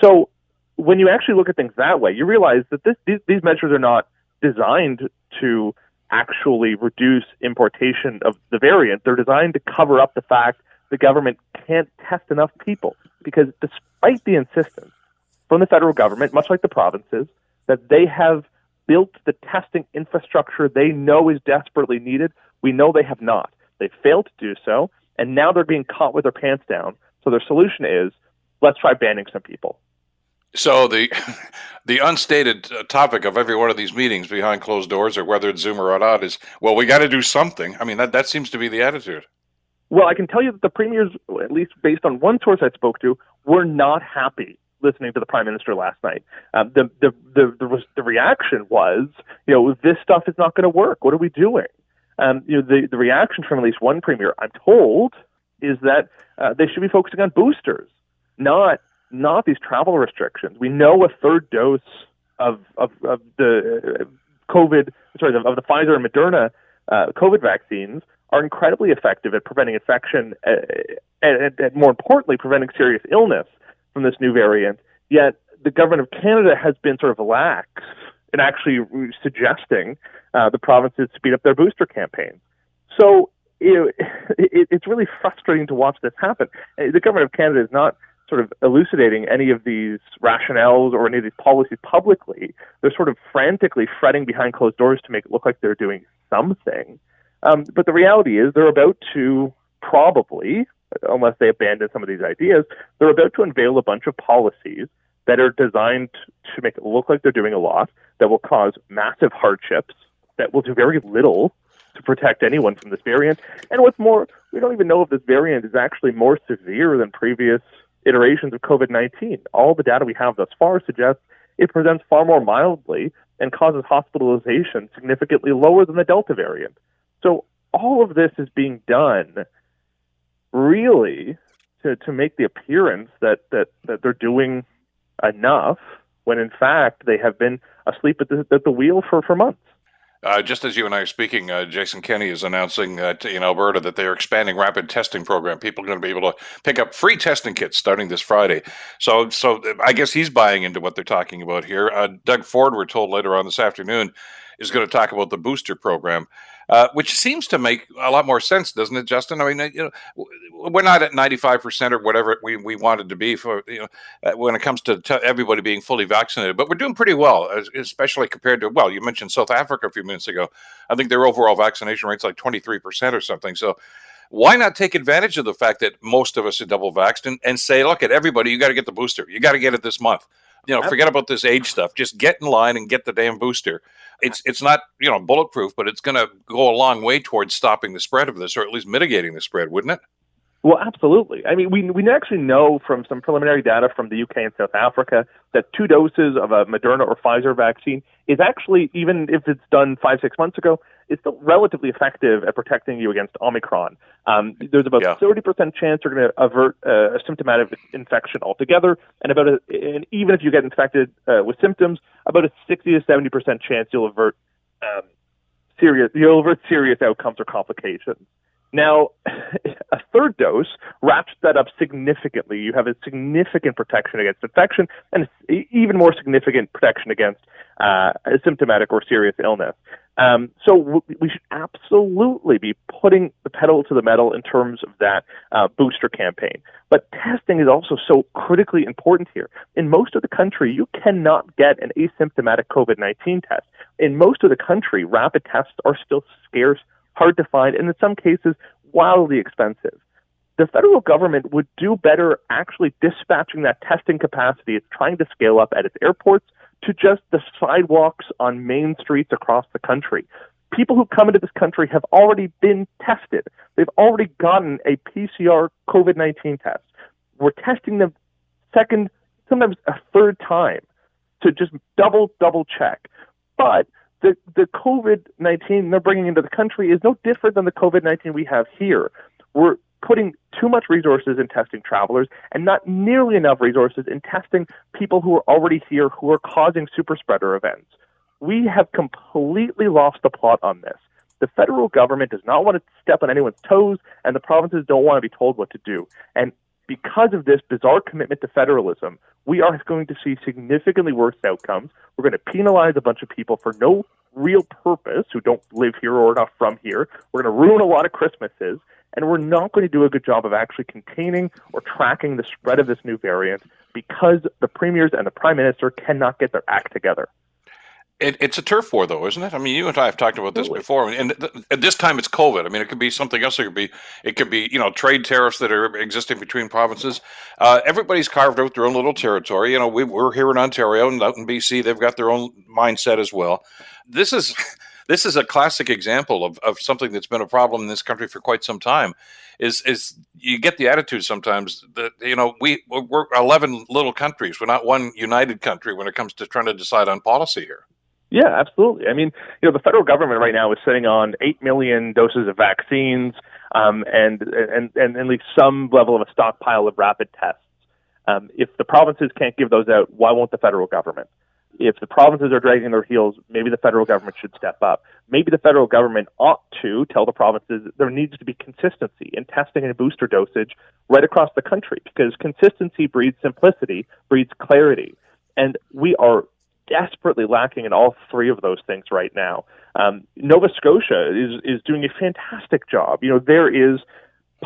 So when you actually look at things that way, you realize that this, these, these measures are not designed to actually reduce importation of the variant. They're designed to cover up the fact the government can't test enough people because despite the insistence from the federal government, much like the provinces, that they have built the testing infrastructure they know is desperately needed. We know they have not. They failed to do so, and now they're being caught with their pants down. So their solution is let's try banning some people. So the the unstated uh, topic of every one of these meetings behind closed doors, or whether it's Zoom or not, is well, we got to do something. I mean, that that seems to be the attitude. Well, I can tell you that the premiers, at least based on one source I spoke to, were not happy listening to the prime minister last night. Um, the, the, the, the, the reaction was, you know, this stuff is not going to work. What are we doing? Um, you know, the, the reaction from at least one premier, I'm told, is that uh, they should be focusing on boosters, not not these travel restrictions. We know a third dose of of, of the uh, COVID, sorry, of the Pfizer and Moderna uh, COVID vaccines are incredibly effective at preventing infection uh, and, and, more importantly, preventing serious illness from this new variant. Yet the government of Canada has been sort of lax in actually suggesting uh, the provinces speed up their booster campaigns. So it, it's really frustrating to watch this happen. Uh, the government of Canada is not sort of elucidating any of these rationales or any of these policies publicly. They're sort of frantically fretting behind closed doors to make it look like they're doing something. Um, but the reality is they're about to probably, unless they abandon some of these ideas, they're about to unveil a bunch of policies that are designed to make it look like they're doing a lot, that will cause massive hardships, that will do very little to protect anyone from this variant. And what's more, we don't even know if this variant is actually more severe than previous iterations of COVID 19. All the data we have thus far suggests it presents far more mildly and causes hospitalization significantly lower than the Delta variant. So all of this is being done really to, to make the appearance that, that, that they're doing enough when in fact they have been asleep at the, at the wheel for, for months. Uh, just as you and I are speaking, uh, Jason Kenney is announcing that in Alberta that they are expanding rapid testing program. People are going to be able to pick up free testing kits starting this Friday. So, so I guess he's buying into what they're talking about here. Uh, Doug Ford, we're told later on this afternoon, is going to talk about the booster program uh, which seems to make a lot more sense, doesn't it, Justin? I mean, you know, we're not at 95% or whatever we, we wanted to be for, you know, uh, when it comes to t- everybody being fully vaccinated, but we're doing pretty well, especially compared to, well, you mentioned South Africa a few minutes ago. I think their overall vaccination rate's like 23% or something. So, why not take advantage of the fact that most of us are double vaxxed and, and say, look at everybody, you got to get the booster. You got to get it this month. You know, forget about this age stuff. Just get in line and get the damn booster. It's it's not you know bulletproof, but it's going to go a long way towards stopping the spread of this, or at least mitigating the spread, wouldn't it? Well, absolutely. I mean, we we actually know from some preliminary data from the UK and South Africa that two doses of a Moderna or Pfizer vaccine is actually, even if it's done five six months ago, it's still relatively effective at protecting you against Omicron. Um, there's about yeah. 30% chance you're going to avert uh, a symptomatic infection altogether, and about a, and even if you get infected uh, with symptoms, about a 60 to 70% chance you'll avert um, serious you'll avert serious outcomes or complications. Now, a third dose wraps that up significantly. You have a significant protection against infection and even more significant protection against uh, symptomatic or serious illness. Um, so we should absolutely be putting the pedal to the metal in terms of that uh, booster campaign. But testing is also so critically important here. In most of the country, you cannot get an asymptomatic COVID 19 test. In most of the country, rapid tests are still scarce, hard to find, and in some cases, wildly expensive. The federal government would do better actually dispatching that testing capacity it's trying to scale up at its airports to just the sidewalks on main streets across the country. People who come into this country have already been tested. They've already gotten a PCR COVID 19 test. We're testing them second, sometimes a third time to just double, double check. But the, the COVID 19 they're bringing into the country is no different than the COVID 19 we have here. We're putting too much resources in testing travelers and not nearly enough resources in testing people who are already here who are causing super spreader events. We have completely lost the plot on this. The federal government does not want to step on anyone's toes, and the provinces don't want to be told what to do. And because of this bizarre commitment to federalism, we are going to see significantly worse outcomes. We're going to penalize a bunch of people for no real purpose who don't live here or are not from here. We're going to ruin a lot of Christmases, and we're not going to do a good job of actually containing or tracking the spread of this new variant because the premiers and the prime minister cannot get their act together. It, it's a turf war, though, isn't it? I mean, you and I have talked about this Absolutely. before, and th- at this time it's COVID. I mean, it could be something else. It could be, it could be, you know, trade tariffs that are existing between provinces. Uh, everybody's carved out their own little territory. You know, we, we're here in Ontario and out in BC, they've got their own mindset as well. This is, this is a classic example of, of something that's been a problem in this country for quite some time. Is is you get the attitude sometimes that you know we we're eleven little countries. We're not one united country when it comes to trying to decide on policy here. Yeah, absolutely. I mean, you know, the federal government right now is sitting on eight million doses of vaccines, um, and, and and at least some level of a stockpile of rapid tests. Um, if the provinces can't give those out, why won't the federal government? If the provinces are dragging their heels, maybe the federal government should step up. Maybe the federal government ought to tell the provinces there needs to be consistency in testing and booster dosage right across the country because consistency breeds simplicity, breeds clarity. And we are desperately lacking in all three of those things right now. Um, Nova Scotia is is doing a fantastic job. You know, there is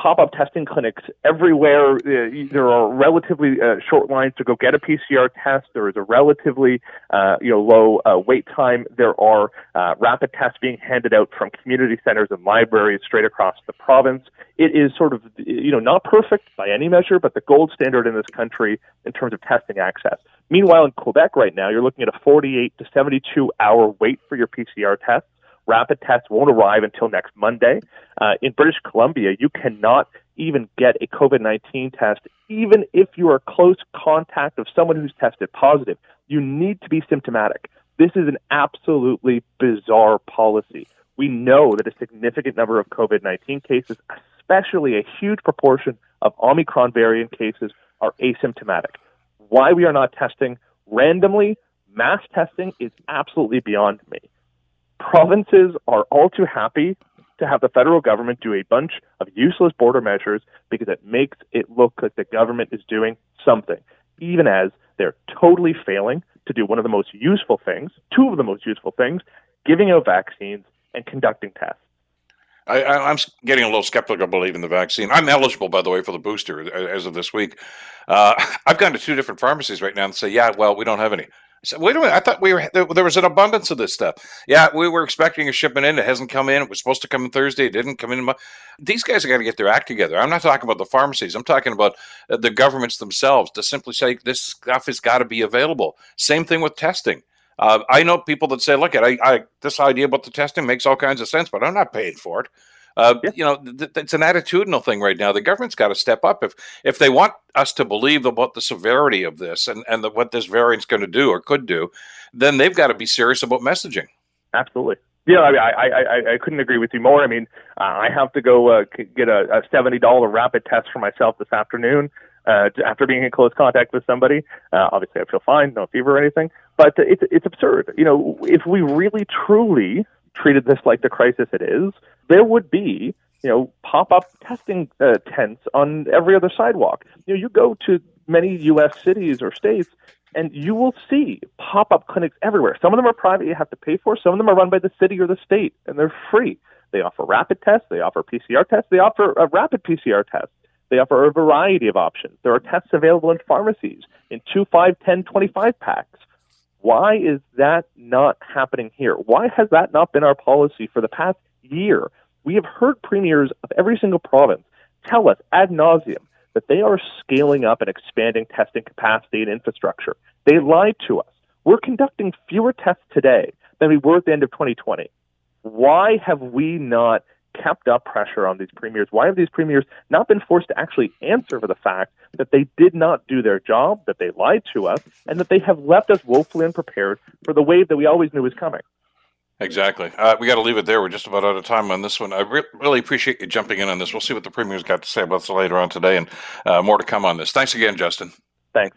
pop-up testing clinics everywhere. Uh, there are relatively uh, short lines to go get a PCR test. There is a relatively uh, you know low uh, wait time. There are uh, rapid tests being handed out from community centers and libraries straight across the province. It is sort of you know not perfect by any measure, but the gold standard in this country in terms of testing access. Meanwhile, in Quebec right now, you're looking at a 48 to 72 hour wait for your PCR test. Rapid tests won't arrive until next Monday. Uh, in British Columbia, you cannot even get a COVID 19 test, even if you are close contact of someone who's tested positive. You need to be symptomatic. This is an absolutely bizarre policy. We know that a significant number of COVID 19 cases, especially a huge proportion of Omicron variant cases, are asymptomatic. Why we are not testing randomly, mass testing is absolutely beyond me provinces are all too happy to have the federal government do a bunch of useless border measures because it makes it look like the government is doing something, even as they're totally failing to do one of the most useful things, two of the most useful things, giving out vaccines and conducting tests. I, am getting a little skeptical believing the vaccine. I'm eligible, by the way, for the booster as of this week. Uh, I've gone to two different pharmacies right now and say, yeah, well, we don't have any. Said, wait a minute. I thought we were there was an abundance of this stuff. Yeah, we were expecting a shipment in. It hasn't come in. It was supposed to come in Thursday. It didn't come in. These guys are going to get their act together. I'm not talking about the pharmacies. I'm talking about uh, the governments themselves to simply say this stuff has got to be available. Same thing with testing. Uh, I know people that say, "Look, at I, I this idea about the testing makes all kinds of sense, but I'm not paying for it." Uh, yeah. You know, th- it's an attitudinal thing right now. The government's got to step up if if they want us to believe about the severity of this and and the, what this variant's going to do or could do, then they've got to be serious about messaging. Absolutely. Yeah, I, mean, I, I, I couldn't agree with you more. I mean, uh, I have to go uh, get a, a seventy dollar rapid test for myself this afternoon uh, after being in close contact with somebody. Uh, obviously, I feel fine, no fever or anything. But it's it's absurd. You know, if we really truly treated this like the crisis it is, there would be you know pop-up testing uh, tents on every other sidewalk. You know, you go to many U.S. cities or states, and you will see pop-up clinics everywhere. Some of them are private; you have to pay for. Some of them are run by the city or the state, and they're free. They offer rapid tests. They offer PCR tests. They offer a rapid PCR test. They offer a variety of options. There are tests available in pharmacies in 2, 5, 10, 25 packs. Why is that not happening here? Why has that not been our policy for the past year? We have heard premiers of every single province tell us ad nauseum that they are scaling up and expanding testing capacity and infrastructure. They lied to us. We're conducting fewer tests today than we were at the end of 2020. why have we not kept up pressure on these premiers? Why have these premiers not been forced to actually answer for the fact that they did not do their job, that they lied to us, and that they have left us woefully unprepared for the wave that we always knew was coming? Exactly. Uh, we got to leave it there. We're just about out of time on this one. I re- really appreciate you jumping in on this. We'll see what the premier's got to say about this later on today, and uh, more to come on this. Thanks again, Justin. Thanks.